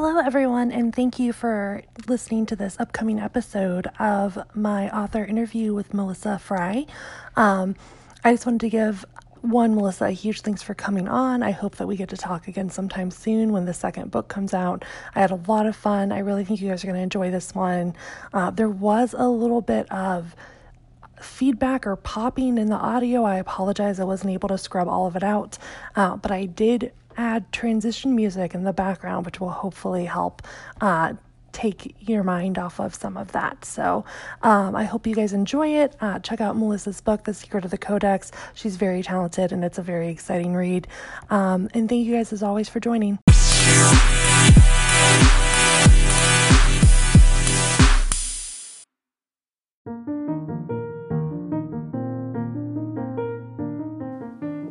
Hello, everyone, and thank you for listening to this upcoming episode of my author interview with Melissa Fry. Um, I just wanted to give one, Melissa, a huge thanks for coming on. I hope that we get to talk again sometime soon when the second book comes out. I had a lot of fun. I really think you guys are going to enjoy this one. Uh, there was a little bit of feedback or popping in the audio. I apologize. I wasn't able to scrub all of it out, uh, but I did add transition music in the background, which will hopefully help uh, take your mind off of some of that. So um, I hope you guys enjoy it. Uh, check out Melissa's book, The Secret of the Codex. She's very talented and it's a very exciting read. Um, and thank you guys as always for joining.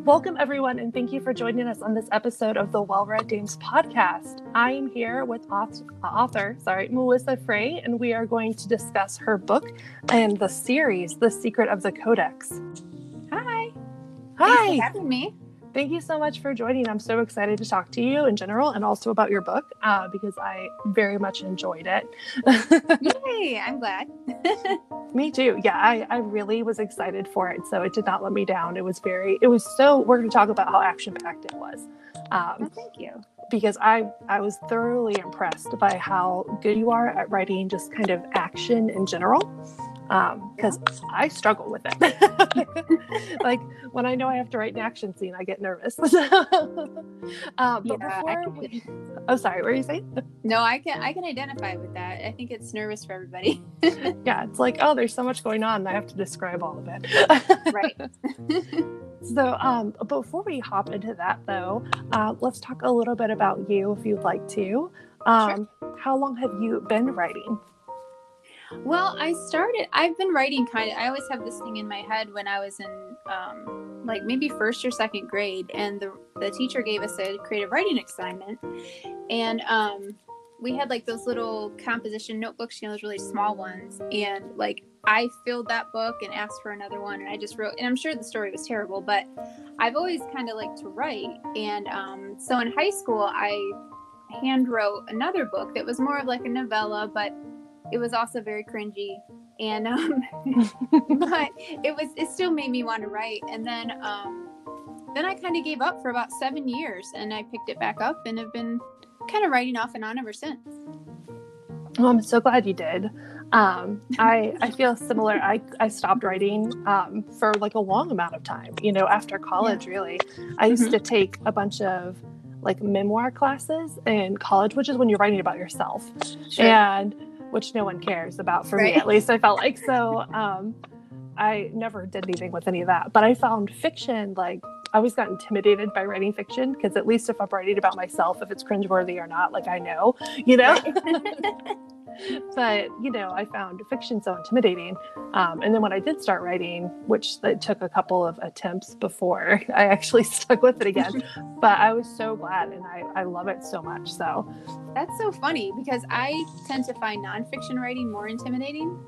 Welcome, everyone, and thank you for joining us on this episode of the Well Read Dames podcast. I am here with author, sorry, Melissa Frey, and we are going to discuss her book and the series, The Secret of the Codex. Hi. Hi. Thanks for having me. Thank you so much for joining. I'm so excited to talk to you in general and also about your book uh, because I very much enjoyed it. Yay, I'm glad. me too. Yeah, I, I really was excited for it. So it did not let me down. It was very, it was so, we're going to talk about how action packed it was. Um, oh, thank you. Because I, I was thoroughly impressed by how good you are at writing just kind of action in general because um, I struggle with it. like when I know I have to write an action scene, I get nervous. uh, but yeah, before we... oh, sorry, what were you saying? No, I can I can identify with that. I think it's nervous for everybody. yeah, it's like oh, there's so much going on, and I have to describe all of it. right. so, um, before we hop into that, though, uh, let's talk a little bit about you, if you'd like to. Um, sure. How long have you been writing? Well, I started, I've been writing kind of, I always have this thing in my head when I was in um, like maybe first or second grade, and the, the teacher gave us a creative writing assignment. And um, we had like those little composition notebooks, you know, those really small ones. And like I filled that book and asked for another one, and I just wrote, and I'm sure the story was terrible, but I've always kind of liked to write. And um, so in high school, I hand wrote another book that was more of like a novella, but it was also very cringy. And um but it was it still made me want to write. And then um then i kind of gave up for about seven years and i picked it back up and have been kind of writing off and on ever since. Well i'm so glad you did. Um i i feel similar. I i stopped writing um for like a long amount of time you know after college yeah. really. I used mm-hmm. to take a bunch of like memoir classes in college which is when you're writing about yourself. Sure. and which no one cares about for right. me at least i felt like so um, i never did anything with any of that. But i found fiction like i always got intimidated by writing fiction because at least if i'm writing about myself if it's cringeworthy or not like i know you know but you know i found fiction so intimidating. Um, and then when i did start writing which it took a couple of attempts before i actually stuck with it again. But i was so glad and I, I love it so much so. That's so funny because i tend to find nonfiction writing more intimidating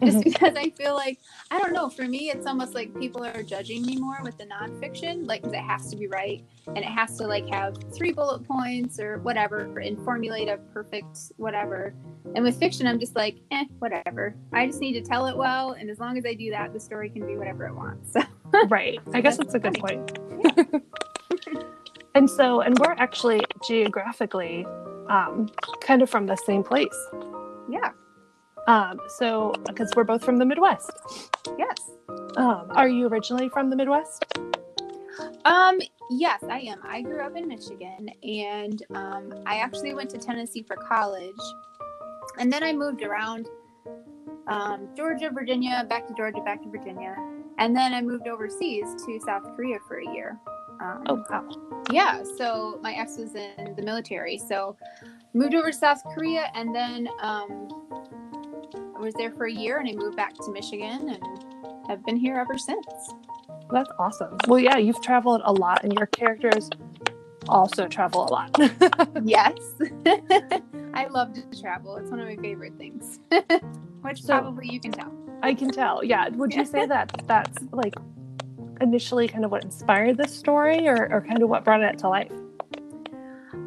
just mm-hmm. because I feel like I don't know. For me, it's almost like people are judging me more with the nonfiction, like because it has to be right and it has to like have three bullet points or whatever and formulate a perfect whatever. And with fiction, I'm just like, eh, whatever. I just need to tell it well, and as long as I do that, the story can be whatever it wants. So. right. I guess that's a good point. Yeah. and so, and we're actually geographically um, kind of from the same place. Yeah. Um, so, because we're both from the Midwest. Yes. Um, are you originally from the Midwest? Um, yes, I am. I grew up in Michigan and um, I actually went to Tennessee for college. And then I moved around um, Georgia, Virginia, back to Georgia, back to Virginia. And then I moved overseas to South Korea for a year. Um, oh, wow. Yeah. So my ex was in the military. So moved over to South Korea and then um, was there for a year and I moved back to Michigan and have been here ever since. That's awesome. Well, yeah, you've traveled a lot and your characters also travel a lot. yes. I love to travel. It's one of my favorite things, which so, probably you can tell. I can tell. Yeah. Would you say that that's like initially kind of what inspired this story or, or kind of what brought it to life?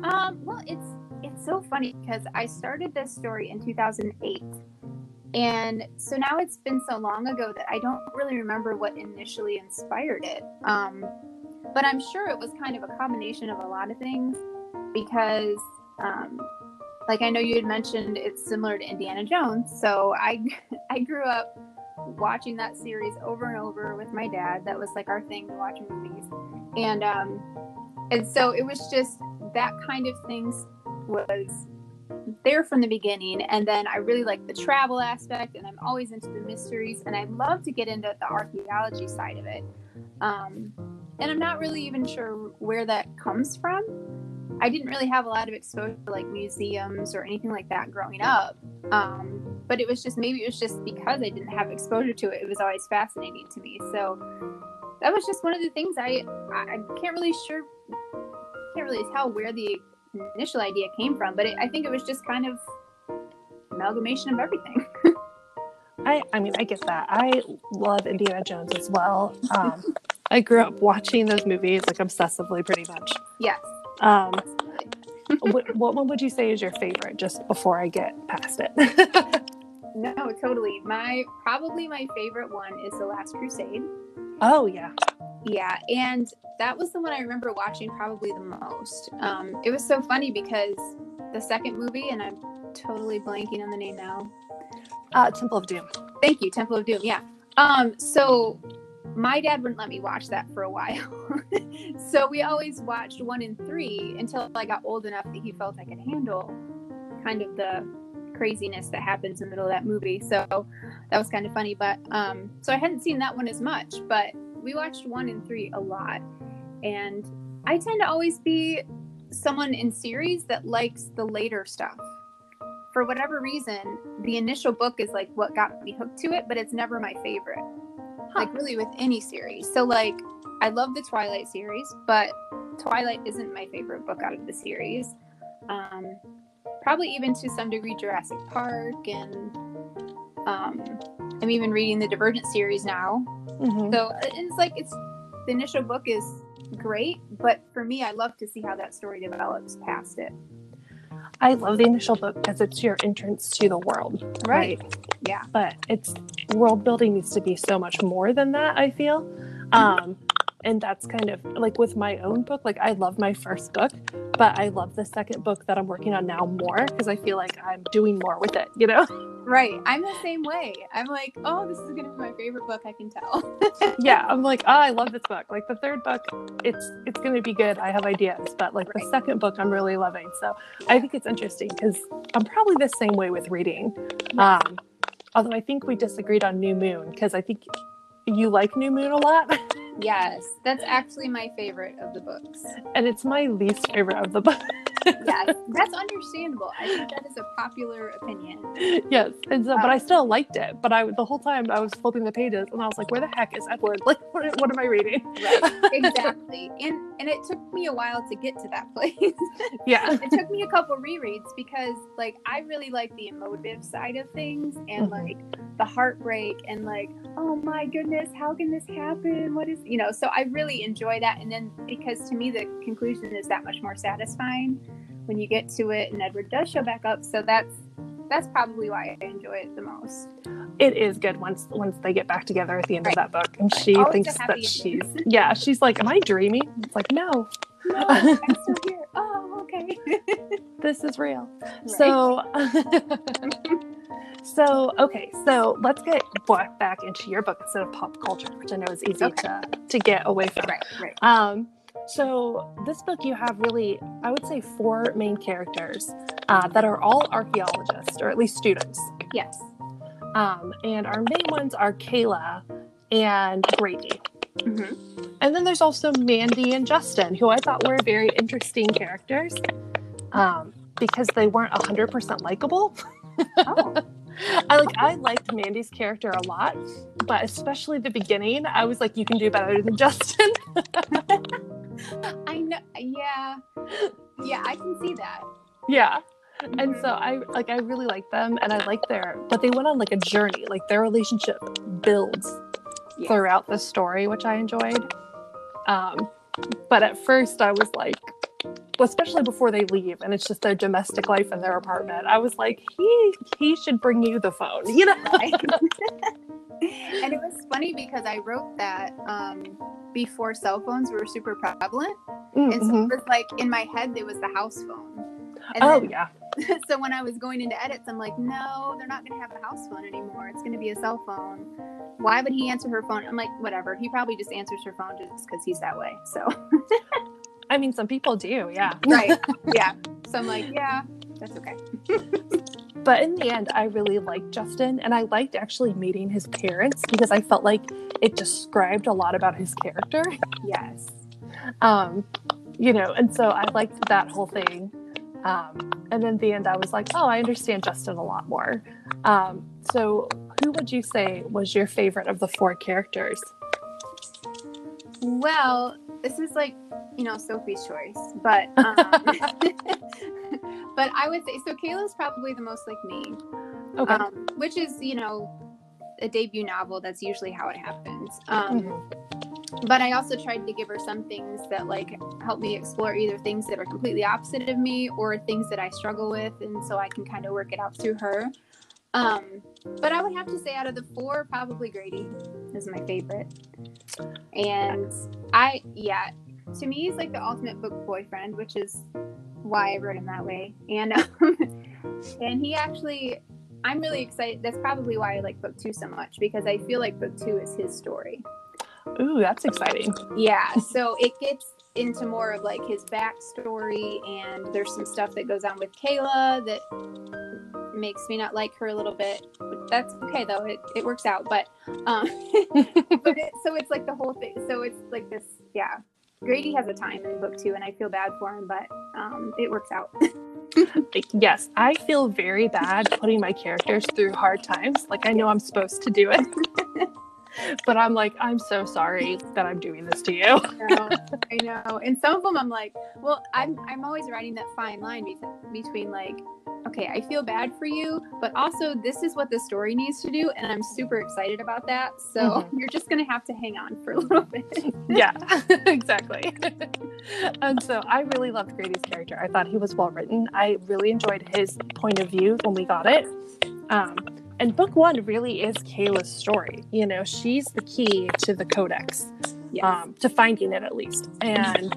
Um, well, it's it's so funny because I started this story in 2008. And so now it's been so long ago that I don't really remember what initially inspired it. Um, but I'm sure it was kind of a combination of a lot of things because, um, like I know you had mentioned, it's similar to Indiana Jones. So I, I grew up watching that series over and over with my dad. That was like our thing to watch movies, and um, and so it was just that kind of things was there from the beginning and then i really like the travel aspect and i'm always into the mysteries and i love to get into the archaeology side of it. Um, and i'm not really even sure where that comes from. I didn't really have a lot of exposure to like museums or anything like that growing up. Um, but it was just maybe it was just because i didn't have exposure to it it was always fascinating to me. So that was just one of the things i i can't really sure can't really tell where the initial idea came from, but it, I think it was just kind of amalgamation of everything. I, I mean, I get that. I love Indiana Jones as well. Um, I grew up watching those movies like obsessively, pretty much. Yes. Um, what, what one would you say is your favorite? Just before I get past it. no, totally. My probably my favorite one is The Last Crusade. Oh yeah. Yeah, and that was the one I remember watching probably the most. Um, it was so funny because the second movie, and I'm totally blanking on the name now. Uh, Temple of Doom. Thank you, Temple of Doom. Yeah. Um, so my dad wouldn't let me watch that for a while. so we always watched one and three until I got old enough that he felt I could handle kind of the craziness that happens in the middle of that movie. So that was kind of funny. But um, so I hadn't seen that one as much, but we watched one and three a lot. And I tend to always be someone in series that likes the later stuff. For whatever reason, the initial book is like what got me hooked to it, but it's never my favorite. Huh. Like really with any series. So like I love the Twilight series, but Twilight isn't my favorite book out of the series. Um, probably even to some degree Jurassic Park and um, I'm even reading the Divergent series now. Mm-hmm. So it's like it's the initial book is great, but for me, I love to see how that story develops past it. I love the initial book because it's your entrance to the world. Right. right. Yeah. But it's world building needs to be so much more than that, I feel. Um, and that's kind of like with my own book like i love my first book but i love the second book that i'm working on now more because i feel like i'm doing more with it you know? Right i'm the same way. I'm like oh this is gonna be my favorite book i can tell. Yeah i'm like oh i love this book. Like the third book it's it's gonna be good i have ideas but like right. the second book i'm really loving so i think it's interesting because i'm probably the same way with reading um although i think we disagreed on new moon because i think you like new moon a lot Yes, that's actually my favorite of the books. And it's my least favorite of the books. yes, that's understandable. I think that is a popular opinion. Yes, and so, um, but I still liked it. But I, the whole time, I was flipping the pages, and I was like, "Where the heck is Edward? Like, what, what am I reading?" Right, exactly. and and it took me a while to get to that place. yeah, it took me a couple rereads because, like, I really like the emotive side of things, and mm-hmm. like the heartbreak, and like, oh my goodness, how can this happen? What is you know? So I really enjoy that, and then because to me the conclusion is that much more satisfying when you get to it and Edward does show back up. So that's that's probably why I enjoy it the most. It is good once once they get back together at the end right. of that book, and she thinks that she's yeah, she's like, "Am I dreaming?" It's like, no, no, I'm still here. Oh, okay. this is real. Right. So. So, okay, so let's get back into your book instead of pop culture, which I know is easy okay. to, to get away from. Right, right. Um, so, this book, you have really, I would say, four main characters uh, that are all archaeologists, or at least students. Yes. Um, and our main ones are Kayla and Grady. Mm-hmm. And then there's also Mandy and Justin, who I thought were very interesting characters um, because they weren't 100% likable. Oh. I like I liked Mandy's character a lot, but especially the beginning, I was like, you can do better than Justin. I know. Yeah. Yeah, I can see that. Yeah. And so I like I really like them and I like their but they went on like a journey. Like their relationship builds yeah. throughout the story, which I enjoyed. Um but at first I was like especially before they leave and it's just their domestic life in their apartment. I was like, he he should bring you the phone, you know. And it was funny because I wrote that um, before cell phones were super prevalent, mm-hmm. and so it mm-hmm. was like in my head it was the house phone. And oh then, yeah. so when I was going into edits, I'm like, no, they're not going to have a house phone anymore. It's going to be a cell phone. Why would he answer her phone? I'm like, whatever. He probably just answers her phone just because he's that way. So. I mean, some people do, yeah. right. Yeah. So I'm like, yeah, that's okay. but in the end, I really liked Justin and I liked actually meeting his parents because I felt like it described a lot about his character. Yes. Um, you know, and so I liked that whole thing. Um, and then the end, I was like, oh, I understand Justin a lot more. Um, so, who would you say was your favorite of the four characters? Well, this is like, you know, Sophie's choice, but um, but I would say so. Kayla's probably the most like me, okay. Um, which is you know a debut novel. That's usually how it happens. Um, mm-hmm but I also tried to give her some things that like help me explore either things that are completely opposite of me or things that I struggle with, and so I can kind of work it out through her. Um, but I would have to say, out of the four, probably Grady is my favorite. And I, yeah, to me, he's like the ultimate book boyfriend, which is why I wrote him that way. And um, and he actually, I'm really excited. That's probably why I like book two so much because I feel like book two is his story. Ooh, that's exciting. Yeah. So it gets into more of like his backstory, and there's some stuff that goes on with Kayla that makes me not like her a little bit. That's okay though. It, it works out. But um but it, so it's like the whole thing. So it's like this, yeah. Grady has a time in book two, and I feel bad for him, but um, it works out. yes, I feel very bad putting my characters through hard times. Like I know I'm supposed to do it. But I'm like, I'm so sorry that I'm doing this to you. I, know, I know. And some of them I'm like, well, I'm I'm always writing that fine line be- between like, okay, I feel bad for you, but also this is what the story needs to do, and I'm super excited about that. So mm-hmm. you're just gonna have to hang on for a little bit. yeah, exactly. and so I really loved Grady's character. I thought he was well written. I really enjoyed his point of view when we got it. Um, and book one really is Kayla's story. You know, she's the key to the codex, yes. um, to finding it at least, and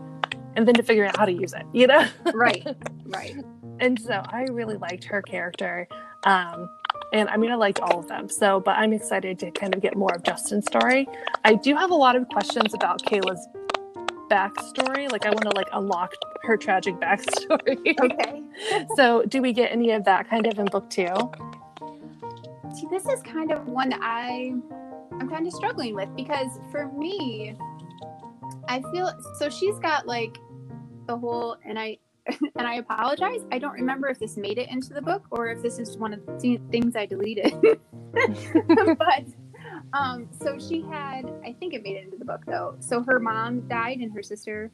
and then to figuring out how to use it. You know, right, right. And so I really liked her character. Um, and I mean, I liked all of them. So, but I'm excited to kind of get more of Justin's story. I do have a lot of questions about Kayla's backstory. Like, I want to like unlock her tragic backstory. Okay. so, do we get any of that kind of in book two? See, this is kind of one I I'm kind of struggling with because for me, I feel so she's got like the whole and I and I apologize. I don't remember if this made it into the book or if this is one of the things I deleted. but um so she had I think it made it into the book though. So her mom died and her sister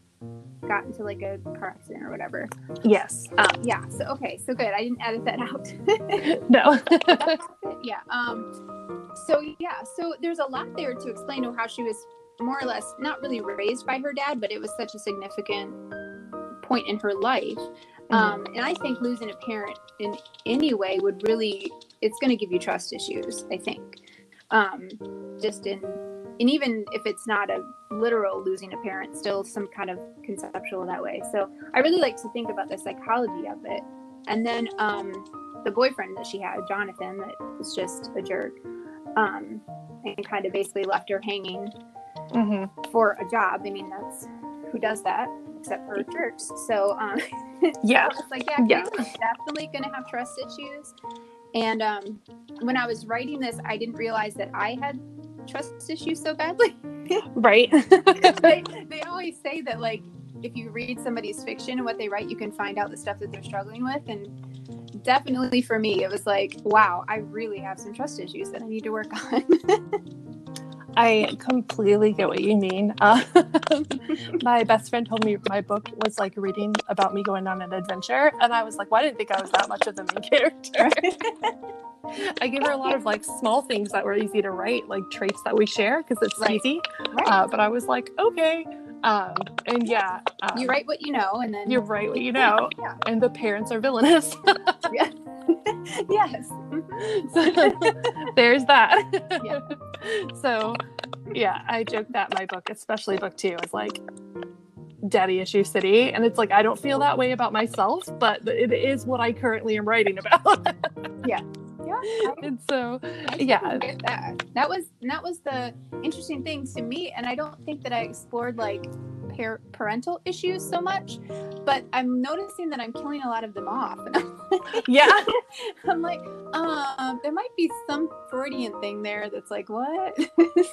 got into like a car accident or whatever. Yes. Um, yeah. So okay. So good. I didn't edit that out. no. yeah. Um. So yeah. So there's a lot there to explain how she was more or less not really raised by her dad, but it was such a significant point in her life. Mm-hmm. Um, and I think losing a parent in any way would really, it's going to give you trust issues, I think. Um, just in and even if it's not a literal losing a parent still some kind of conceptual that way. So i really like to think about the psychology of it. And then um, the boyfriend that she had jonathan that was just a jerk um, and kind of basically left her hanging mm-hmm. for a job. I mean that's who does that except for jerks? So um, yeah. it's like yeah, yeah. definitely gonna have trust issues. And um, when i was writing this i didn't realize that i had trust issues so badly. right. they, they always say that like if you read somebody's fiction and what they write, you can find out the stuff that they're struggling with. And definitely for me, it was like, wow, I really have some trust issues that I need to work on. I completely get what you mean. Uh, my best friend told me my book was like reading about me going on an adventure, and I was like, "Why well, didn't think I was that much of the main character?" I gave her a lot of like small things that were easy to write, like traits that we share because it's right. easy. Right. Uh, but I was like, okay. Um, and yeah, um, you write what you know, and then you write what you know, yeah. and the parents are villainous. yeah. yes. so, there's that. Yeah. so, yeah, I joke that my book, especially book two, is like daddy issue city, and it's like I don't feel that way about myself, but it is what I currently am writing about. yeah. Yeah, I, and so I yeah. that. That was that was the interesting thing to me and i don't think that i explored like par- parental issues so much but i'm noticing that i'm killing a lot of them off. And I'm like, yeah. I'm like um there might be some freudian thing there that's like what?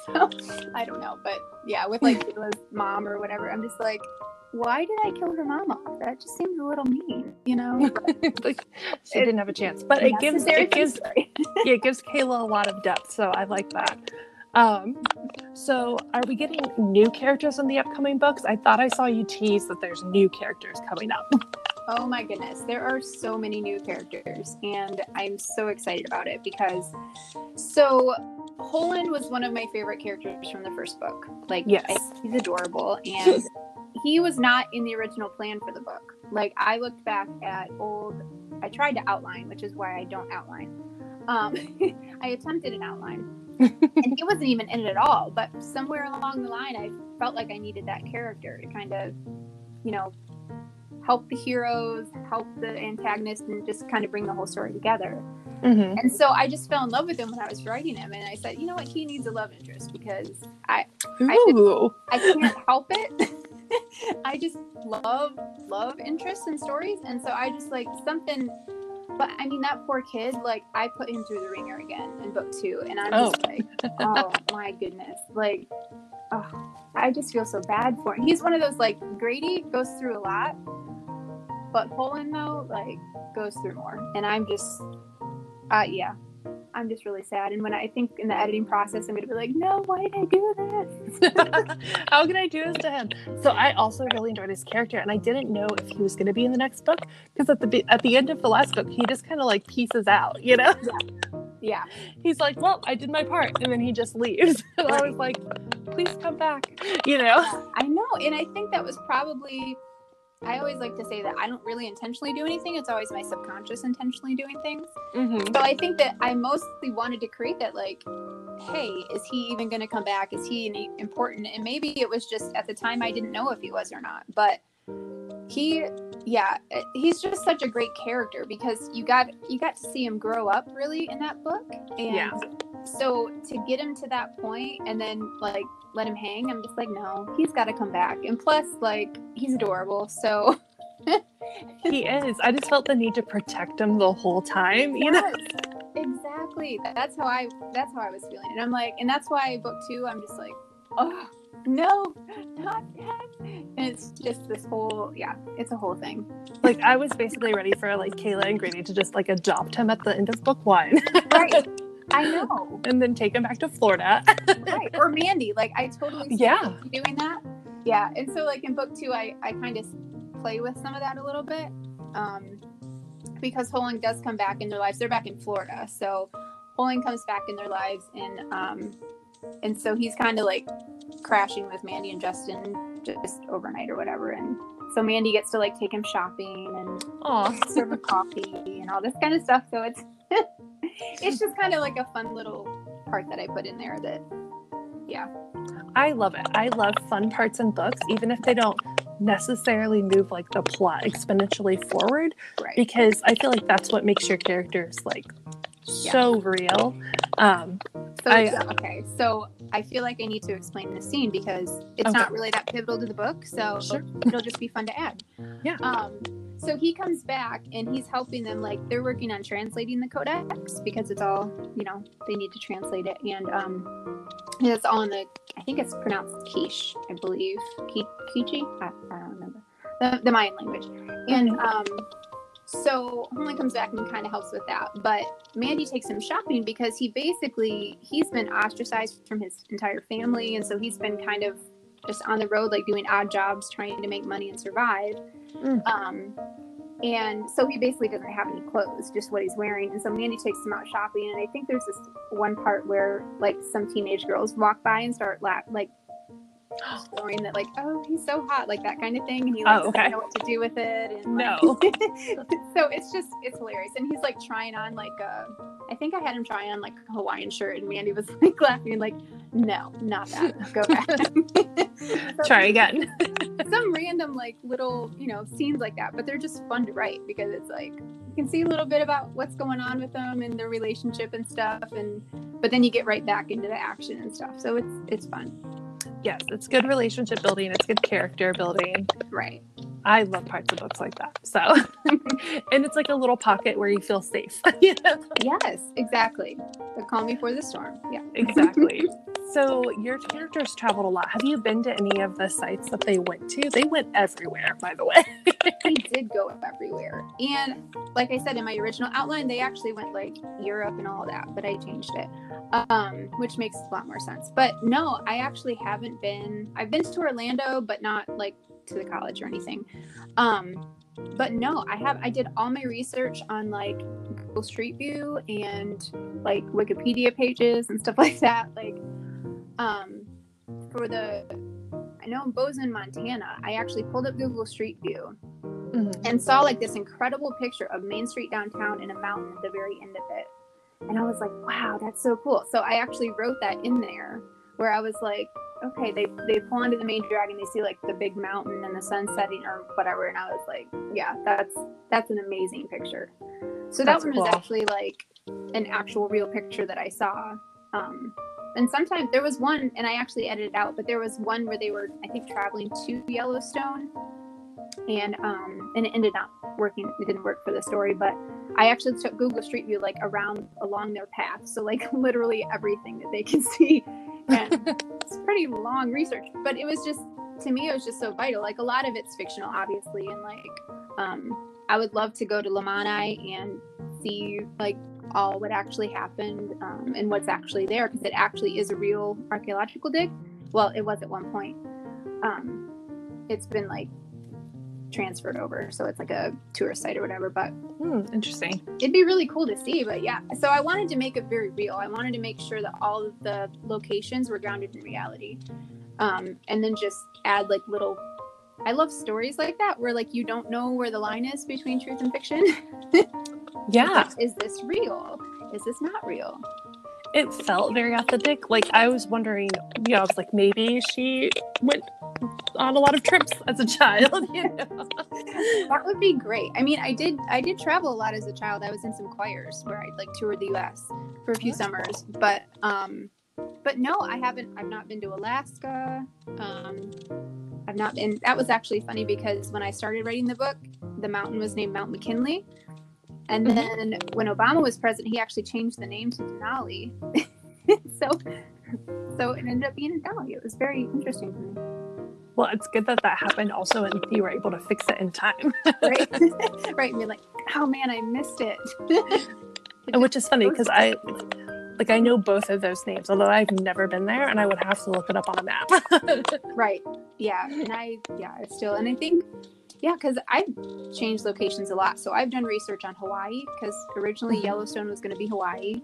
So i don't know but yeah with like Kayla's mom or whatever i'm just like why did I kill her mama? That just seems a little mean, you know. like, she didn't have a chance, but it gives it gives yeah, it gives Kayla a lot of depth, so I like that. Um, so are we getting new characters in the upcoming books? I thought I saw you tease that there's new characters coming up. Oh my goodness, there are so many new characters, and I'm so excited about it because so Holland was one of my favorite characters from the first book. Like, yes, he's adorable, and he was not in the original plan for the book. Like I looked back at old, I tried to outline, which is why I don't outline. Um, I attempted an outline, and he wasn't even in it at all. But somewhere along the line, I felt like I needed that character to kind of, you know, help the heroes, help the antagonist, and just kind of bring the whole story together. Mm-hmm. And so I just fell in love with him when I was writing him, and I said, you know what, he needs a love interest because I, I, I can't help it. I just love love interests and stories, and so I just like something. But I mean, that poor kid, like I put him through the ringer again in book two, and I'm oh. just like, oh my goodness, like, oh, I just feel so bad for him. He's one of those like Grady goes through a lot, but Holland though, like, goes through more, and I'm just, uh, yeah, I'm just really sad. And when I think in the editing process, I'm going to be like, no, why did I do this? How can I do this to him? So I also really enjoyed his character, and I didn't know if he was going to be in the next book because at the at the end of the last book, he just kind of like pieces out, you know? Yeah. Yeah. He's like, well, I did my part, and then he just leaves. and I was like, please come back, you know? I know, and I think that was probably I always like to say that I don't really intentionally do anything. It's always my subconscious intentionally doing things. Mm-hmm. So I think that I mostly wanted to create that, like, hey, is he even going to come back? Is he important? And maybe it was just at the time I didn't know if he was or not. But he, yeah, eh, he's just such a great character because you got you got to see him grow up really in that book. And yeah. so to get him to that point and then like let him hang. I'm just like, no, he's got to come back. And plus, like, he's adorable. So he is. I just felt the need to protect him the whole time. You know. Exactly. That's how I. That's how I was feeling. And I'm like, and that's why book two. I'm just like, oh no, not yet. And it's just this whole, yeah, it's a whole thing. Like I was basically ready for like Kayla and Grady to just like adopt him at the end of book one. right. I know. and then take him back to Florida. right. Or Mandy. Like I totally yeah doing that. Yeah. And so like in book two, I I kind of play with some of that a little bit. Um, because Holland does come back in their lives. They're back in Florida, so Holland comes back in their lives, and um, and so he's kind of like crashing with Mandy and Justin just overnight or whatever, and so Mandy gets to like take him shopping and Aww. serve him coffee and all this kind of stuff. So it's it's just kind of like a fun little part that I put in there that, yeah. I love it. I love fun parts in books, even if they don't necessarily move like the plot exponentially forward. Right. Because I feel like that's what makes your characters like yeah. so real. Um, so I, okay, so I feel like I need to explain the scene because it's okay. not really that pivotal to the book, so sure. it'll just be fun to add. Yeah. Um, so he comes back and he's helping them like they're working on translating the codex because it's all you know they need to translate it and um it's all in the i think it's pronounced quiche i believe kichi I, I, don't remember the, the mayan language and um so Holland comes back and kind of helps with that but mandy takes him shopping because he basically he's been ostracized from his entire family and so he's been kind of just on the road like doing odd jobs trying to make money and survive Mm. Um, and so he basically doesn't have any clothes, just what he's wearing. And so Mandy takes him out shopping. And I think there's this one part where like some teenage girls walk by and start la- like showing that like, oh, he's so hot, like that kind of thing, and he like Oh, okay. doesn't know what to do with it. And No. like- so it's just it's hilarious, and he's like trying on like uh, I think I had him try on like a Hawaiian shirt, and Mandy was like laughing like, no, not that. Go back. So Try again. some random like little you know scenes like that but they're just fun to write because it's like you can see a little bit about what's going on with them and their relationship and stuff and but then you get right back into the action and stuff so it's it's fun yes, it's good relationship building. It's good character building. right I love parts of books like that. So, and it's like a little pocket where you feel safe. you know? yes exactly the calm before the storm yeah Exactly. So your characters traveled a lot. Have you been to any of the sites that they went to? They went everywhere, by the way. they did go everywhere and like i said in my original outline they actually went like europe and all that but i changed it um which makes a lot more sense but no i actually haven't been i've been to orlando but not like to the college or anything um but no i have i did all my research on like google street view and like wikipedia pages and stuff like that like um for the i know in bozeman montana i actually pulled up google street view and saw like this incredible picture of Main Street downtown and a mountain at the very end of it. And I was like, wow, that's so cool. So I actually wrote that in there where I was like, okay, they they pull onto the main drag and they see like the big mountain and the sun setting or whatever. And I was like, yeah, that's that's an amazing picture. So that one cool. was actually like an actual real picture that I saw. Um, and sometimes there was one, and I actually edited out, but there was one where they were, I think, traveling to Yellowstone, and um, and it ended up working. It didn't work for the story, but I actually took Google Street View like around along their path, so like literally everything that they can see, and it's pretty long research, but it was just to me it was just so vital. Like a lot of it's fictional, obviously, and like um, I would love to go to Lamanai and see like all what actually happened um, and what's actually there because it actually is a real archaeological dig. Well, it was at one point. Um, it's been like transferred over, so it's like a tourist site or whatever. But Hmm, interesting. it'd be really cool to see. But yeah, so I wanted to make it very real. I wanted to make sure that all of the locations were grounded in reality, um, and then just add like little. I love stories like that where like you don't know where the line is between truth and fiction. Yeah, is this real? Is this not real? it felt very authentic. Like I was wondering, you know, I was like, maybe she went on a lot of trips as a child. You know? That would be great. I mean, I did I did travel a lot as a child. I was in some choirs where I like toured the US for a few summers, but um but no, I haven't I've not been to Alaska. Um I've not been that was actually funny because when I started writing the book, the mountain was named Mount McKinley. And Mhm. then when Obama was president, he actually changed the name to Denali. so so it ended up being Denali. It was very interesting to me. Well, it's good that that happened also, and you were able to fix it in time. Right? right. And you're like, oh man, I missed it. And Which is funny because I, like, I know both of those names, although I've never been there, and I would have to look it up on a map. Right. Yeah. And I, yeah, I still, and I think, yeah, because I've changed locations a lot. So I've done research on Hawaii because originally Mhm. Yellowstone was going to be Hawaii.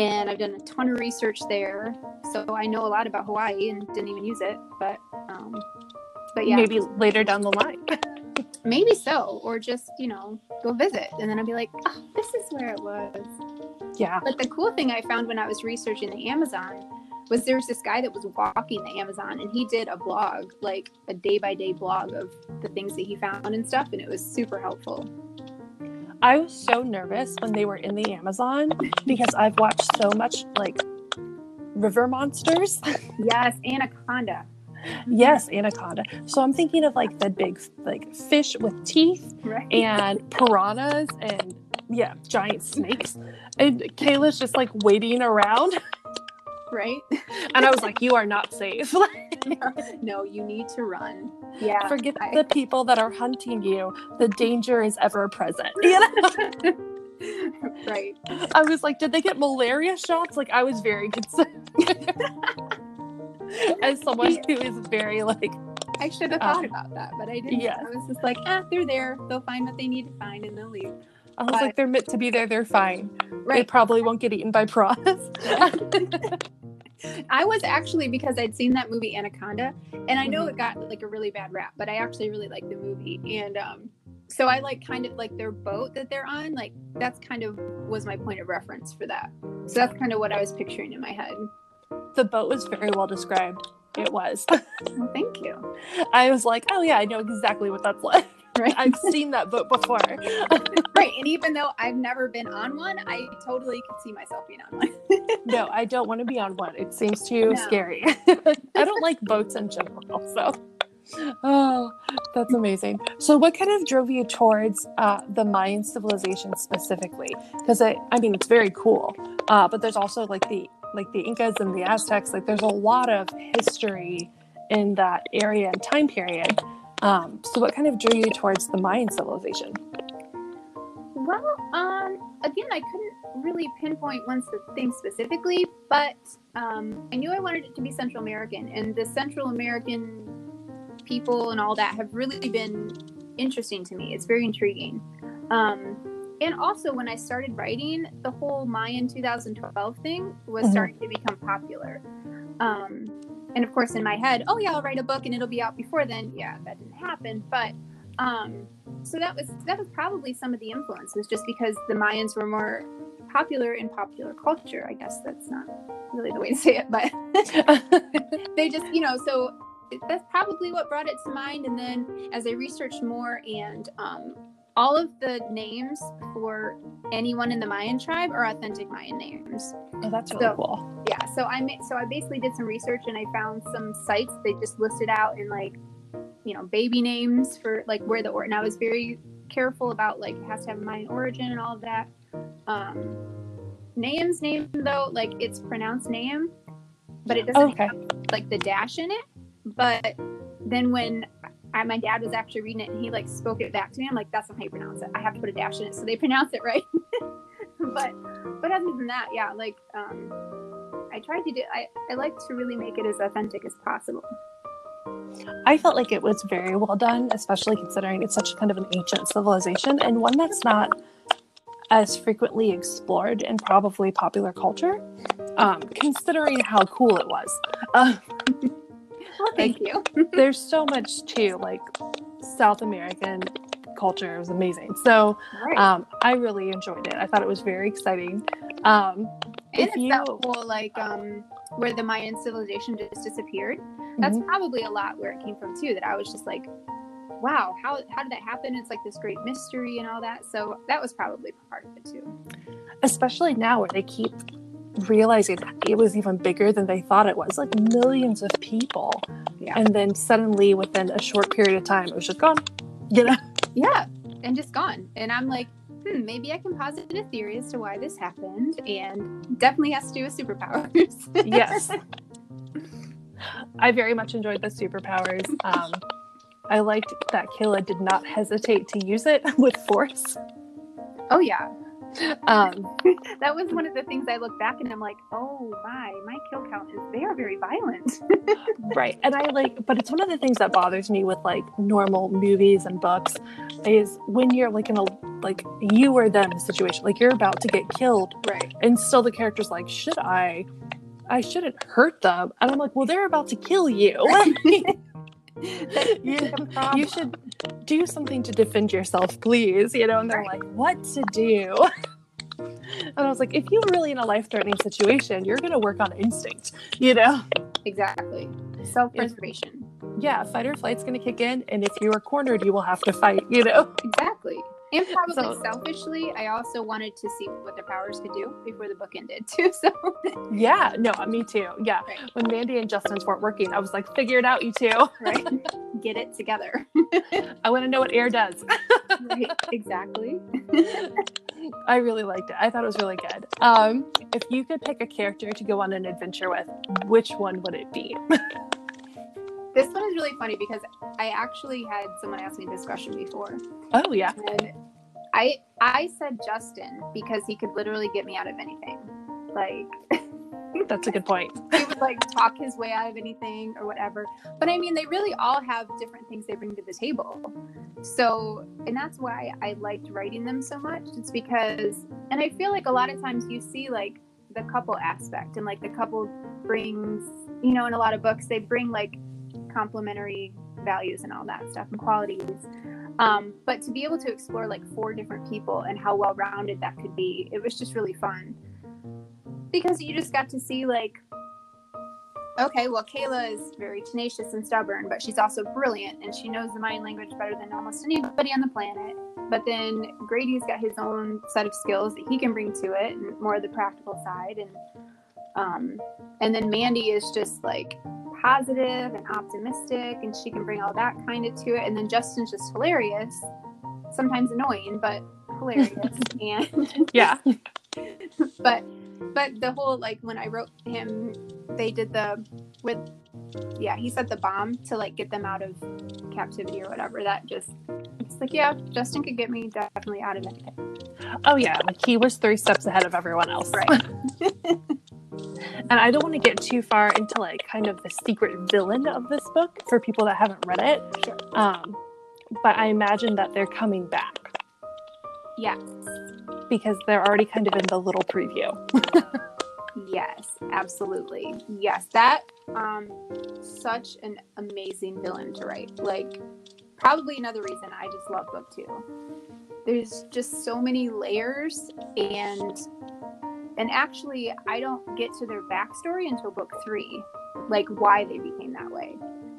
And I've done a ton of research there. So I know a lot about Hawaii and didn't even use it. But, um, but yeah, maybe, later down the line. Maybe so. Or just, you know, go visit. And then I'll be like, oh, this is where it was. Yeah. But the cool thing I found when I was researching the Amazon was there was this guy that was walking the Amazon and he did a blog, like a day by day blog of the things that he found and stuff, and it was super helpful. I was so nervous when they were in the Amazon because I've watched so much like river monsters. Yes, anaconda. yes, anaconda. So I'm thinking of like the big like fish with teeth Right. and piranhas and yeah, giant snakes. And Kayla's just like waiting around. right. And I was like, you are not safe. no, you need to run. Yeah. Forget I- the people that are hunting you. The danger is ever present. You know? right. I was like, did they get malaria shots? Like, I was very concerned. As someone who is very like, I should have Um, thought about that, but I didn't. yeah. I was just like, ah, they're there. They'll find what they need to find and they'll leave. I was like, they're meant to be there. They're fine. They probably won't get eaten by piranhas. I was actually because I'd seen that movie Anaconda, and I know it got like a really bad rap, but I actually really like the movie, and um, so I like kind of like their boat that they're on, like that's kind of was my point of reference for that. So that's kind of what I was picturing in my head. The boat was very well described. It was. Well, thank you. I was like, oh yeah, I know exactly what that's like. Right. I've seen that boat before. right, and even though I've never been on one, I totally could see myself being on one. no, I don't want to be on one. It seems too No. scary. I don't like boats in general. So, oh, that's amazing. So, what kind of drove you towards uh, the Mayan civilization specifically? Because I, I mean, it's very cool. Uh, but there's also like the like the Incas and the Aztecs. Like, there's a lot of history in that area and time period. Um, so, what kind of drew you towards the Mayan civilization? Well, um, again, I couldn't really pinpoint one thing specifically, but um, I knew I wanted it to be Central American, and the Central American people and all that have really been interesting to me. It's very intriguing. Um, and also, when I started writing, the whole Mayan 2012 thing was Mhm. starting to become popular. Um, and of course, in my head, oh yeah, I'll write a book and it'll be out before then. Yeah, that didn't happen, but um, so that was that was probably some of the influence was just because the Mayans were more popular in popular culture. I guess that's not really the way to say it, but they just you know so that's probably what brought it to mind. And then as I researched more and um, all of the names for anyone in the Mayan tribe are authentic Mayan names oh, that's really So- cool. yeah so i made so i basically did some research and i found some sites they just listed out in like you know baby names for like where the or and i was very careful about like it has to have a mayan origin and all of that um name's name though like it's pronounced name but it doesn't Okay. have like the dash in it but then when I, my dad was actually reading it and he like spoke it back to me. I'm like that's not how you pronounce it. I have to put a dash in it. So they pronounce it right. But but other than that yeah like um i tried to do i i like to really make it as authentic as possible. I felt like it was very well done, especially considering it's such kind of an ancient civilization and one that's not as frequently explored in probably popular culture, um, considering how cool it was. Uh, well thank you there's so much too, like South American culture. It was amazing. So right um, I really enjoyed it. I thought it was very exciting. Um, and if you- that whole like um where the mayan civilization just disappeared that's mhm. probably a lot where it came from too that i was just like wow how how did that happen it's like this great mystery and all that so that was probably part of it too especially now where they keep realizing it was even bigger than they thought it was like millions of people. Yeah. and then suddenly within a short period of time it was just gone you know? Yeah and just gone. And i'm like hmm maybe i can posit a theory as to why this happened and definitely has to do with superpowers. Yes. I very much enjoyed the superpowers. Um, i liked that Kayla did not hesitate to use it with force. Oh yeah um, that was one of the things i look back and i'm like oh my my kill count is they are very violent. Right and i like but it's one of the things that bothers me with like normal movies and books is when you're like in a like you or them situation like you're about to get killed right. and still the character's like should i? I shouldn't hurt them. And i'm like well they're about to kill you. You, you should do something to defend yourself please you know? And they're like what to do? And i was like if you're really in a life-threatening situation you're going to work on instinct you know? Exactly. Self-preservation. Yeah fight or flight's going to kick in and if you are cornered you will have to fight you know? Exactly and probably So- selfishly i also wanted to see what their powers could do before the book ended too so yeah no me too yeah Right. when mandy and justin's weren't working i was like figure it out you two right get it together i want to know what air does right exactly I really liked it. I thought it was really good. Um, if you could pick a character to go on an adventure with, which one would it be? this one is really funny because i actually had someone ask me this question before Oh yeah, and i i said justin because he could literally get me out of anything like that's a good point. he would like talk his way out of anything or whatever. But I mean, they really all have different things they bring to the table. So, and that's why I liked writing them so much. It's because, and I feel like a lot of times you see like the couple aspect and like the couple brings you know in a lot of books they bring like complementary values and all that stuff and qualities. Um, but to be able to explore like four different people and how well rounded that could be it was just really fun. Because you just got to see like okay well kayla is very tenacious and stubborn but she's also brilliant and she knows the Mayan language better than almost anybody on the planet. But then grady's got his own set of skills that he can bring to it and more of the practical side and um, and then mandy is just like positive and optimistic and she can bring all that kind of to it and then justin's just hilarious sometimes annoying but hilarious and Yeah. but but the whole like when i wrote him they did the with yeah he set the bomb to like get them out of captivity or whatever that just it's like yeah justin could get me definitely out of anything Oh yeah. Like he was three steps ahead of everyone else. right And I don't want to get too far into like kind of the secret villain of this book for people that haven't read it. sure Um, but I imagine that they're coming back yes because they're already kind of in the little preview. Yes, absolutely. Yes, that um such an amazing villain to write. Like probably another reason I just love book 2. There's just so many layers and and actually I don't get to their backstory until book 3, like why they became that way.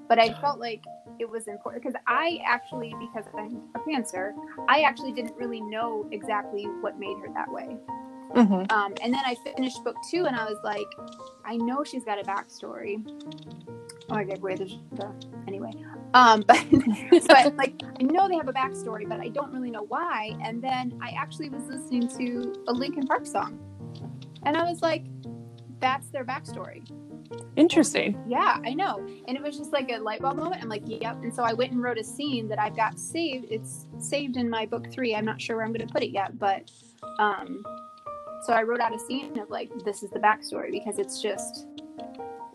But I felt like it was important because I actually because I'm a pantser, I actually didn't really know exactly what made her that way. Mm-hmm. Um, and then I finished book two, and I was like, I know she's got a backstory. Oh my god, where there's the anyway. Um, but but like I know they have a backstory, but I don't really know why. And then I actually was listening to a Linkin Park song, and I was like, that's their backstory. Interesting. Yeah, I know. And it was just like a light bulb moment. I'm like, yep. And so I went and wrote a scene that I've got saved. It's saved in my book three. I'm not sure where I'm going to put it yet, but um, so I wrote out a scene of like, this is the backstory because it's just,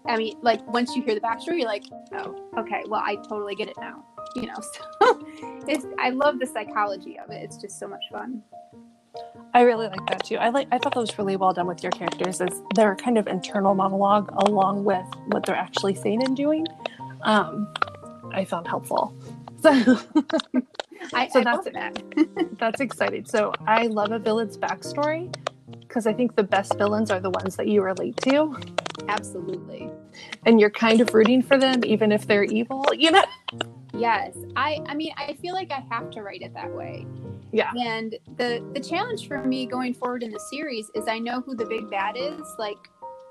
I mean, like once you hear the backstory, you're like, oh, okay, well, I totally get it now. You know, so it's, I love the psychology of it. It's just so much fun. I really like that too. I like. I thought that was really well done with your characters, as their kind of internal monologue along with what they're actually saying and doing. Um, I found helpful. So I, So I that's that. that's exciting. So I love a villain's backstory because I think the best villains are the ones that you relate to, Absolutely. and you're kind of rooting for them, even if they're evil. You know? Yes. I, I mean, I feel like I have to write it that way. Yeah. And the the challenge for me going forward in the series is I know who the big bad is, like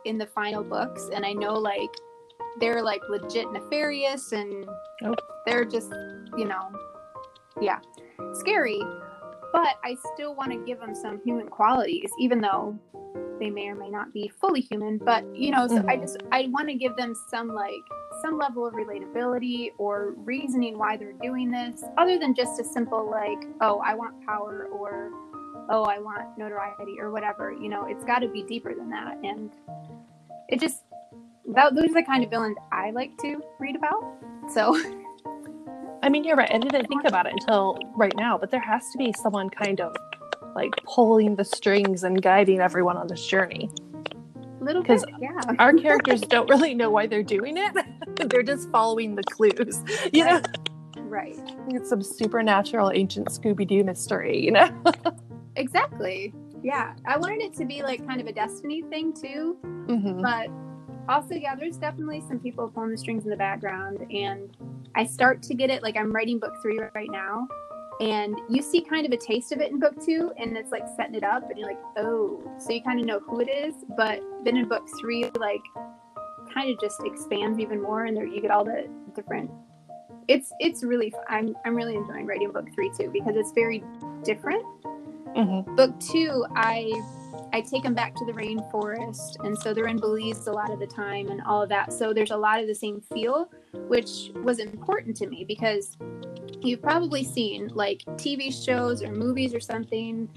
in the final books, and I know like they're like legit nefarious and Nope. they're just you know, yeah, scary. But I still want to give them some human qualities, even though they may or may not be fully human. But you know, so I mm-hmm. just I want to give them some like some level of relatability or reasoning why they're doing this, other than just a simple like, oh, I want power or oh, I want notoriety or whatever. You know, it's got to be deeper than that, and it just that those are the kind of villains I like to read about. So I mean, you're right. I didn't think about it until right now, but there has to be someone kind of like pulling the strings and guiding everyone on this journey. Little bit, 'Cause yeah, Our characters don't really know why they're doing it. they're just following the clues. You know, right, it's some supernatural ancient Scooby Doo mystery, you know? exactly. Yeah, I wanted it to be like kind of a destiny thing too, Mhm. but also yeah there's definitely some people pulling the strings in the background and i start to get it like i'm writing book three right now and you see kind of a taste of it in book two and it's like setting it up and you're like oh so you kind of know who it is but then in book three like kind of just expands even more and there you get all the different it's it's really I'm i'm really enjoying writing book three too because it's very different Mhm. book two i i take them back to the rainforest and so they're in belize a lot of the time and all of that so there's a lot of the same feel which was important to me because you've probably seen like tv shows or movies or something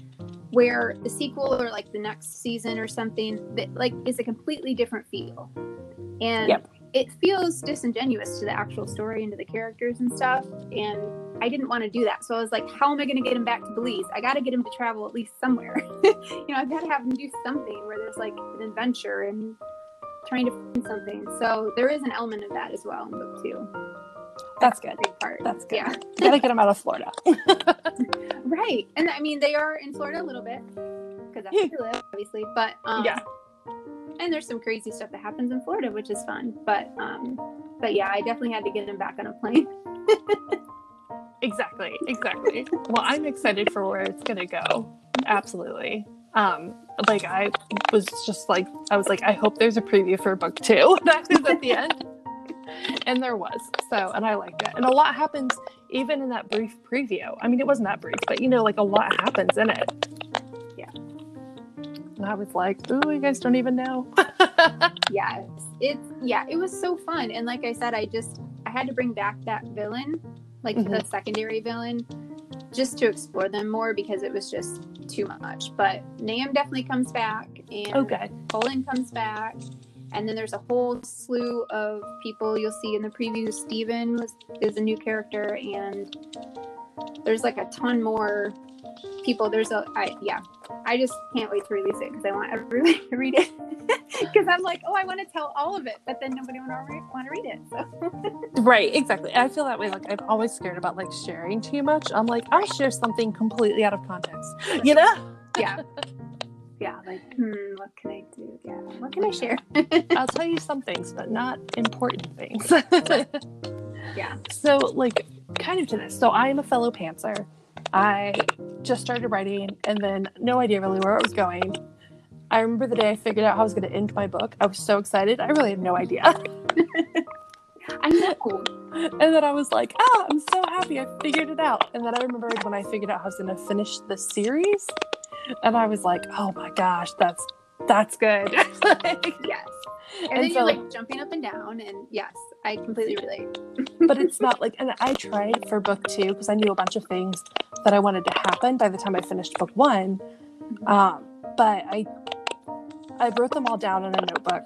where the sequel or like the next season or something that like is a completely different feel and Yep. It feels disingenuous to the actual story and to the characters and stuff. And I didn't want to do that. So I was like, how am I going to get him back to Belize? I got to get him to travel at least somewhere. you know, I've got to have him do something where there's like an adventure and trying to find something. So there is an element of that as well in book two. That's good. Part. That's good. Yeah. Gotta get them out of Florida. Right. And I mean, they are in Florida a little bit because that's where we live, obviously. But um, Yeah. And there's some crazy stuff that happens in Florida, which is fun. But um, but yeah, I definitely had to get him back on a plane. Exactly, exactly. Well, I'm excited for where it's gonna go. Absolutely. Um, like I was just like I was like, I hope there's a preview for book two. That was at the end. And there was. So and I liked it. And a lot happens even in that brief preview. I mean it wasn't that brief, but you know, like a lot happens in it. And I was like, ooh, you guys don't even know. yeah, it's yeah it was so fun and like i said i just i had to bring back that villain like the Mhm. secondary villain just to explore them more because it was just too much but Nam definitely comes back and okay. Colin comes back and then there's a whole slew of people you'll see in the preview Steven was is a new character and there's like a ton more people there's a I yeah I just can't wait to release it because I want everybody to read it because I'm like oh I want to tell all of it but then nobody want to want to read it so Right, exactly. I feel that way. Like I'm always scared about like sharing too much. I'm like, I'll share something completely out of context. You know? yeah yeah like hmm what can I do yeah what can I share I'll tell you some things, but not important things. yeah so, like, kind of to this. So, I am a fellow pantser. I just started writing and then no idea really where it was going. I remember the day I figured out how I was going to end my book. I was so excited. I really had no idea. I know And then I was like, ah, I'm so happy I figured it out. And then I remembered when I figured out how I was going to finish the series. And I was like, oh my gosh, that's that's good. yes and, And then so- you're like jumping up and down and yes I completely relate. But it's not like and i tried for book two because i knew a bunch of things that i wanted to happen by the time i finished book one. Um, but i i wrote them all down in a notebook.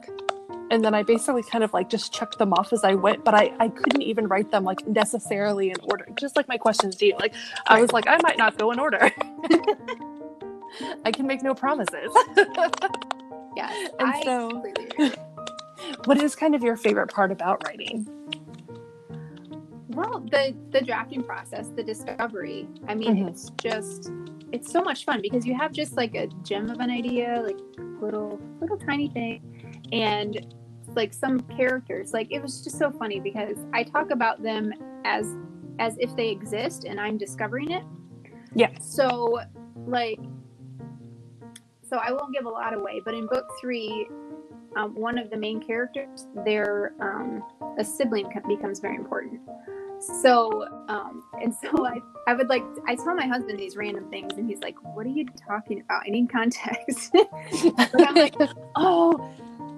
And then i basically kind of like just checked them off as i went but i i couldn't even write them like necessarily in order just like my questions to you. Like i was like i might not go in order. I can make no promises. Yes And I so- completely relate. What is kind of your favorite part about writing Well, the the drafting process, the discovery. I mean, Mhm. it's just it's so much fun because you have just like a gem of an idea, like little little tiny thing, and like some characters. Like it was just so funny because I talk about them as as if they exist and I'm discovering it. Yeah. So like so I won't give a lot away, but in book three, um, one of the main characters, their um, a sibling becomes very important. So, um, and so I, I would like, I tell my husband these random things, and he's like, "What are you talking about? I need context." I'm like, "Oh,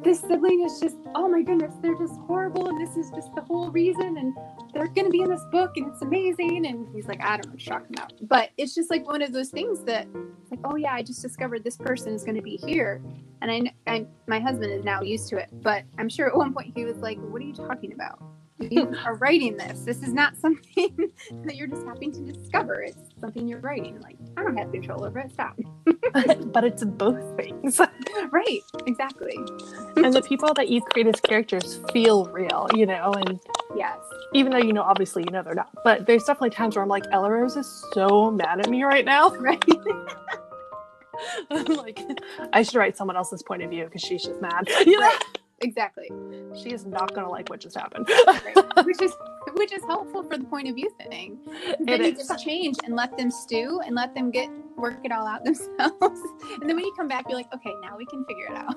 this sibling is just, oh my goodness, they're just horrible, and this is just the whole reason, and they're gonna be in this book, and it's amazing." And he's like, "I don't know, what about," but it's just like one of those things that, like, oh yeah, I just discovered this person is gonna be here, and I, I, my husband is now used to it, but I'm sure at one point he was like, "What are you talking about?" You are writing this. This is not something that you're just having to discover. It's something you're writing. Like I don't have control over it. Stop. but it's both things right. Exactly. and the people that you create as characters feel real, you know, and Yes. even though you know obviously you know they're not. But there's definitely times where I'm like, Ella Rose is so mad at me right now. Right. I'm like, I should write someone else's point of view because she's just mad. You know? Right. Exactly. She is not gonna like what just happened. Right. which is which is helpful for the point of view thing. Then you is. just change and let them stew and let them get work it all out themselves. and then when you come back, you're like, okay, now we can figure it out.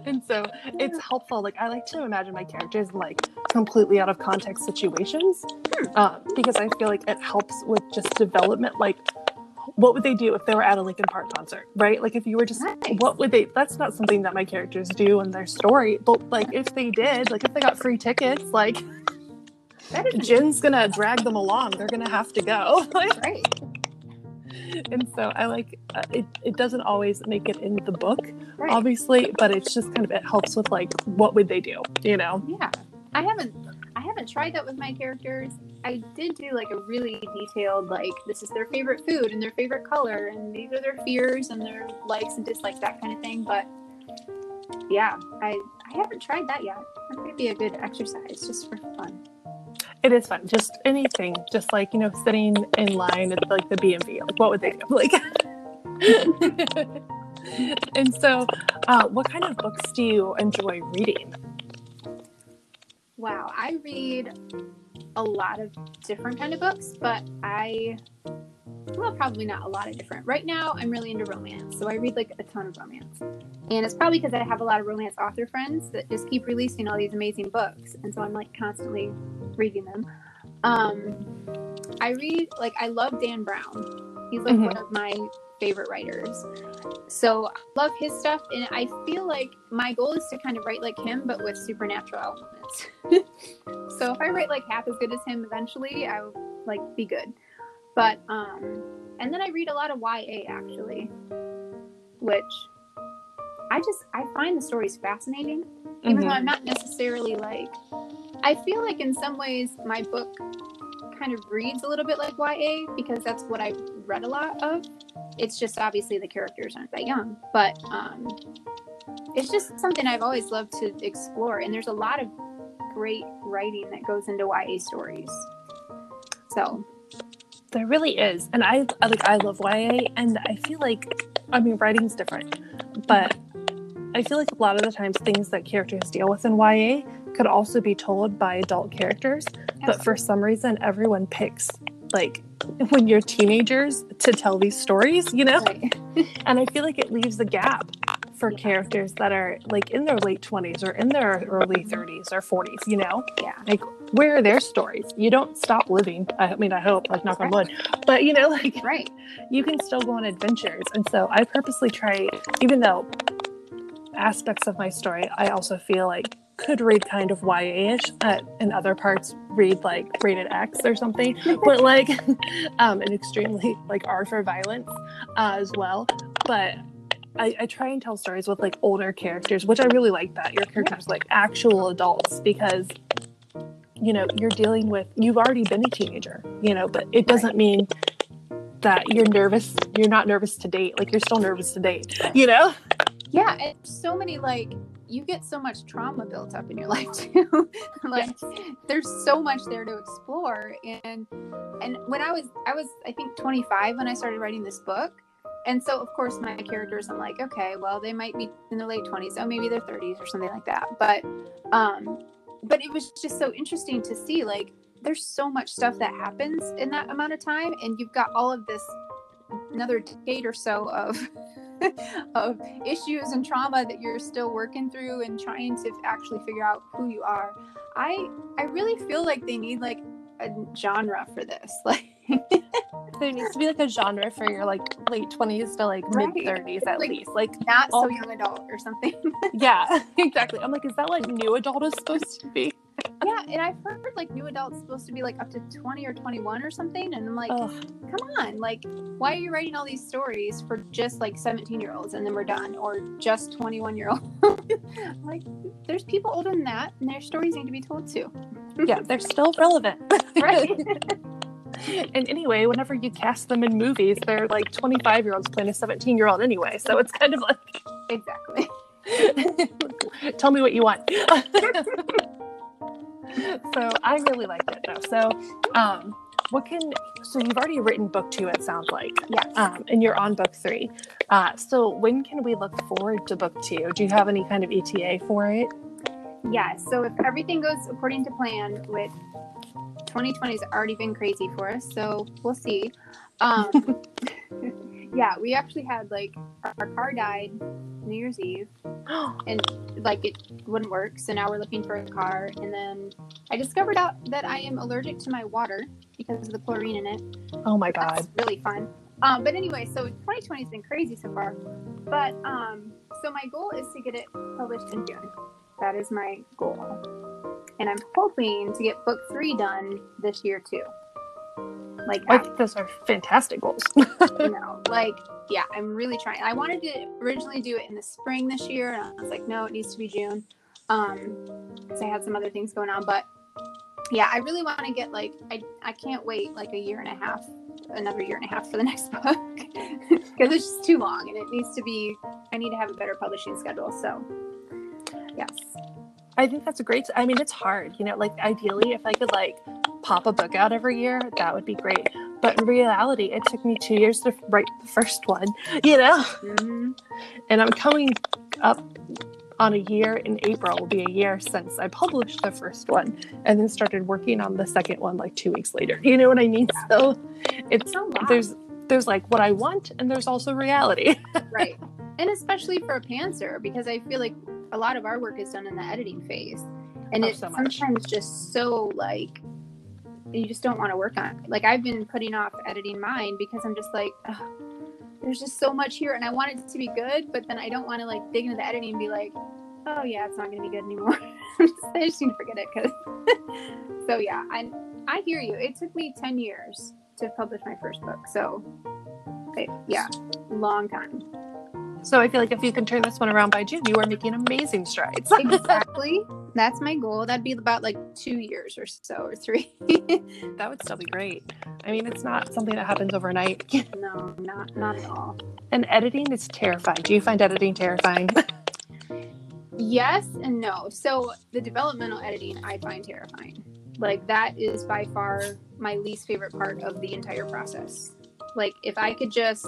and so it's helpful. Like I like to imagine my characters like completely out of context situations uh, because I feel like it helps with just development. Like, what would they do if they were at a Linkin Park concert, right? Like, if you were just, Nice. what would they? That's not something that my characters do in their story. But like, if they did, like, if they got free tickets, like, That is Jen's gonna drag them along. They're gonna have to go. right. and so I like uh, it. It doesn't always make it in the book, Right. obviously, but it's just kind of it helps with like what would they do, you know? Yeah, I haven't haven't tried that with my characters. I did do like a really detailed like this is their favorite food and their favorite color and these are their fears and their likes and dislikes that kind of thing. But yeah, I I haven't tried that yet. That might be a good exercise just for fun. It is fun. Just anything, just like you know, sitting in line at like the BMV. Like, what would they do? Like. and so, uh, what kind of books do you enjoy reading? Wow, I read a lot of different kind of books, but I well, probably not a lot of different. Right now, I'm really into romance, so I read like a ton of romance. And it's probably because I have a lot of romance author friends that just keep releasing all these amazing books, and so I'm like constantly reading them. Um, I read like I love Dan Brown. He's like Mhm. one of my favorite writers. So I love his stuff, and I feel like my goal is to kind of write like him, but with supernatural elements. so if I write like half as good as him, eventually I will like be good. But um, and then I read a lot of YA actually, which I just I find the stories fascinating, even though Mhm. I'm not necessarily like. I feel like in some ways my book kind of reads a little bit like YA because that's what I've read a lot of. It's just obviously the characters aren't that young, but um, it's just something I've always loved to explore. And there's a lot of great writing that goes into YA stories. So There really is, and I I- like I love YA, and I feel like I mean writing's different, but I feel like a lot of the times things that characters deal with in YA could also be told by adult characters, but for some reason everyone picks like when you're teenagers to tell these stories, you know, Right. and I feel like it leaves a gap for Yeah. characters that are like in their late 20s or in their early 30s or 40s, you know yeah, like where are their stories you don't stop living i mean i hope like knock on wood but you know like right. you can still go on adventures and so i purposely try even though aspects of my story i also feel like could read kind of ya-ish uh, and other parts read like rated x or something but like um and extremely like r for violence uh, as well. But I, I try and tell stories with like older characters which i really like that your characters like actual adults because you know you're dealing with you've already been a teenager you know but it doesn't mean that you're nervous you're not nervous to date like you're still nervous to date you know? Yeah, and so many like you get so much trauma built up in your life too. like there's so much there to explore and and when I was I was I think 25 when I started writing this book. And so of course my characters I'm like, okay, well they might be in their late 20s, oh maybe their 30s or something like that. But um but it was just so interesting to see like there's so much stuff that happens in that amount of time and you've got all of this another decade or so of of issues and trauma that you're still working through and trying to actually figure out who you are. I I really feel like they need like a genre for this. Like there needs to be like a genre for your like late 20s to like Right. mid 30s at Like- least like not so young adult or something. yeah exactly i'm like is that what new adult is supposed to be yeah, and um, I've heard like new adults supposed to be like up to 20 or 21 or something and I'm like, Ugh. come on, like why are you writing all these stories for just like 17 year olds and then we're done or just 21 year olds? like there's people older than that and their stories need to be told too. yeah they're still relevant Right. and anyway whenever you cast them in movies they're like 25 year olds playing a 17 year old anyway so it's kind of like exactly. Tell me what you want. So I really liked it though. So um what can so you've already written book two, it sounds like. Yes. Um and you're on book three. Uh so when can we look forward to book two? Do you have any kind of ETA for it? Yeah, so if everything goes according to plan, with 2020 has already been crazy for us, so we'll see. Um, yeah, we actually had like our, car died New Year's Eve, and like it wouldn't work. So now we're looking for a car, and then I discovered out that I am allergic to my water because of the chlorine in it. oh my That's god. really fun. Um, but anyway, so 2020 has been crazy so far. But um, so my goal is to get it published in June. That is my goal, and I'm hoping to get book three done this year too. Like, I think those are fantastic goals. you know, like, yeah, I'm really trying. I wanted to originally do it in the spring this year, and I was like, no, it needs to be June, um, because I had some other things going on. But yeah, I really want to get like, I I can't wait like a year and a half, another year and a half for the next book, because it's just too long, and it needs to be. I need to have a better publishing schedule. So, yes. I think that's a great. I mean, it's hard, you know. Like ideally, if I could like pop a book out every year, that would be great. But in reality, it took me two years to write the first one, you know. hmm And I'm coming up on a year in April. Will be a year since I published the first one, and then started working on the second one like two weeks later. You know what I mean? So it's a there's there's like what I want, and there's also reality. right and especially for a pantser because i feel like a lot of our work is done in the editing phase and Oh, it's so sometimes just so like you just don't want to work on like i've been putting off editing mine because i'm just like there's just so much here and i want it to be good but then i don't want to like dig into the editing and be like oh yeah it's not going to be good anymore i just need to forget it because so yeah i i hear you it took me 10 years to publish my first book so it, yeah long time so I feel like if you can turn this one around by June, you are making amazing strides. exactly. That's my goal. That'd be about like two years or so, or three. that would still be great. I mean, it's not something that happens overnight. no, not not at all. And editing is terrifying. Do you find editing terrifying? Yes and no. So the developmental editing I find terrifying. Like that is by far my least favorite part of the entire process. Like if I could just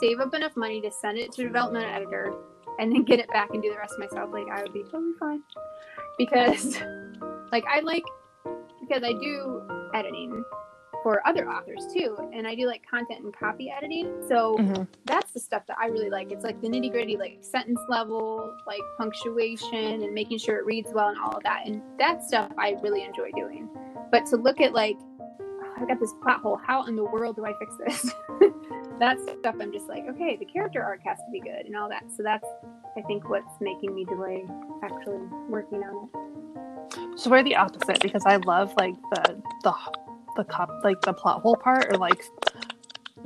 save up enough money to send it to a developmental editor and then get it back and do the rest myself, like I would be totally fine. Because like I like because I do editing for other authors too, and I do like content and copy editing. So Mhm. that's the stuff that I really like. It's like the nitty gritty, like sentence level, like punctuation, and making sure it reads well and all of that. And that stuff I really enjoy doing. But to look at like, "Oh, I got this plot hole. How in the world do I fix this? that stuff I'm just like, okay, the character arc has to be good and all that. So that's I think what's making me delay actually working on it. So we're the opposite because I love like the the the cop like the plot hole part or like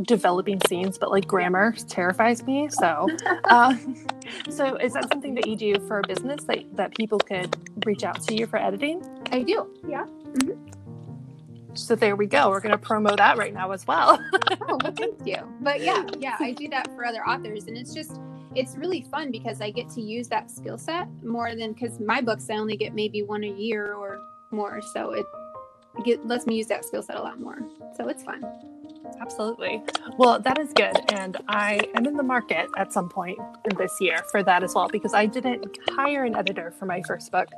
developing scenes, but like grammar terrifies me. So, um, so is that something that you do for a business that that people could reach out to you for editing? I do, yeah. So there we go. We're gonna promo that right now as well. oh well thank you but yeah yeah i do that for other authors and it's just it's really fun because i get to use that skill set more than because my books i only get maybe one a year or more so it get, lets me use that skill set a lot more so it's fun Absolutely. Well, that is good. And I am in the market at some point in this year for that as well, because I didn't hire an editor for my first book.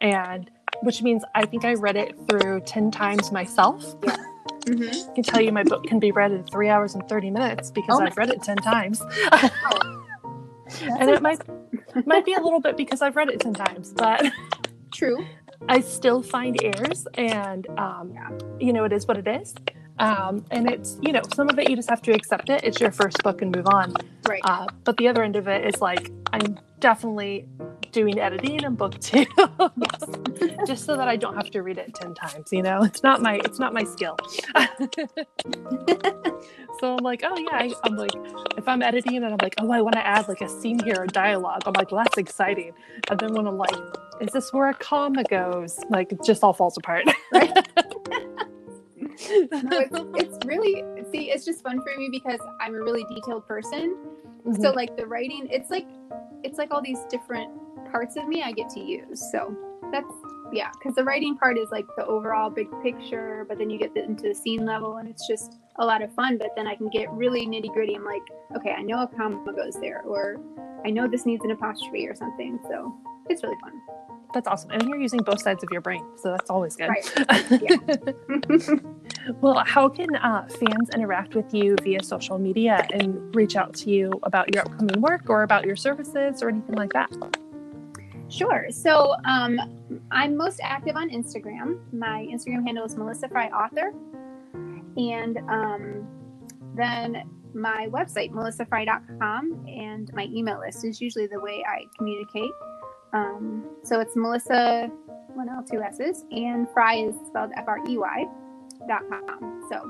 And which means I think I read it through 10 times myself. mm-hmm. I can tell you my book can be read in three hours and 30 minutes because Oh I've read it 10 times. and it might, might be a little bit because I've read it 10 times, but true I still find errors, and um, you know, it is what it is. Um, and it's you know, some of it you just have to accept it. It's your first book and move on. right Uh, but the other end of it is like I'm definitely doing editing in book two, just so that I don't have to read it ten times. You know, it's not my it's not my skill. so I'm like, oh yeah, I, I'm like, if I'm editing and I'm like, oh, I want to add like a scene here or dialogue. I'm like, well, that's exciting. And then when I'm like, is this where a comma goes? Like, it just all falls apart. no, it's, it's really see it's just fun for me because i'm a really detailed person so mm-hmm. like the writing it's like it's like all these different parts of me i get to use so that's yeah because the writing part is like the overall big picture but then you get the, into the scene level and it's just a lot of fun but then i can get really nitty gritty i'm like okay i know a comma goes there or i know this needs an apostrophe or something so it's really fun That's awesome. And you're using both sides of your brain. So that's always good. right well, how can uh, fans interact with you via social media and reach out to you about your upcoming work or about your services or anything like that? Sure. So um, I'm most active on Instagram. My Instagram handle is Melissa Frey Author. And um, then my website, melissafrey.com, and my email list is usually the way I communicate. Um, so it's Melissa, one L, two S's, and Fry is spelled F R E Y dot com. So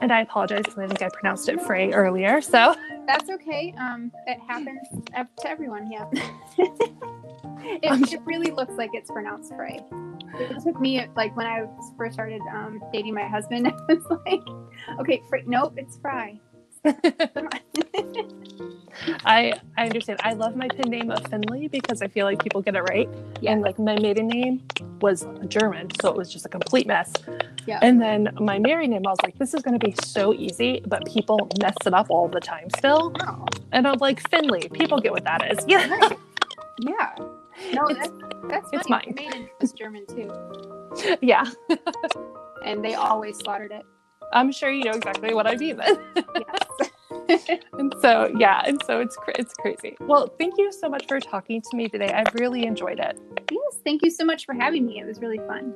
And I apologize because I think I pronounced it Frey earlier. So That's okay. Um, it happens to everyone. Yeah. it, it really looks like it's pronounced Frey. It took me like when I first started um, dating my husband. I was like, okay, Frey. Nope, it's Fry. I I understand. I love my pen name of Finley because I feel like people get it right. Yeah. And like my maiden name was German, so it was just a complete mess. Yeah. And then my married name, I was like, this is going to be so easy, but people mess it up all the time still. Oh, And I'm like, Finley, people get what that is. Yeah. Yeah. No, It's- that's that's it's funny. mine. My maiden was German too, yeah. and they always slaughtered it. I'm sure you know exactly what I mean then. Yes. and so, yeah. And so it's, it's crazy. Well, thank you so much for talking to me today. I've really enjoyed it. yes. Thank you so much for having me. It was really fun.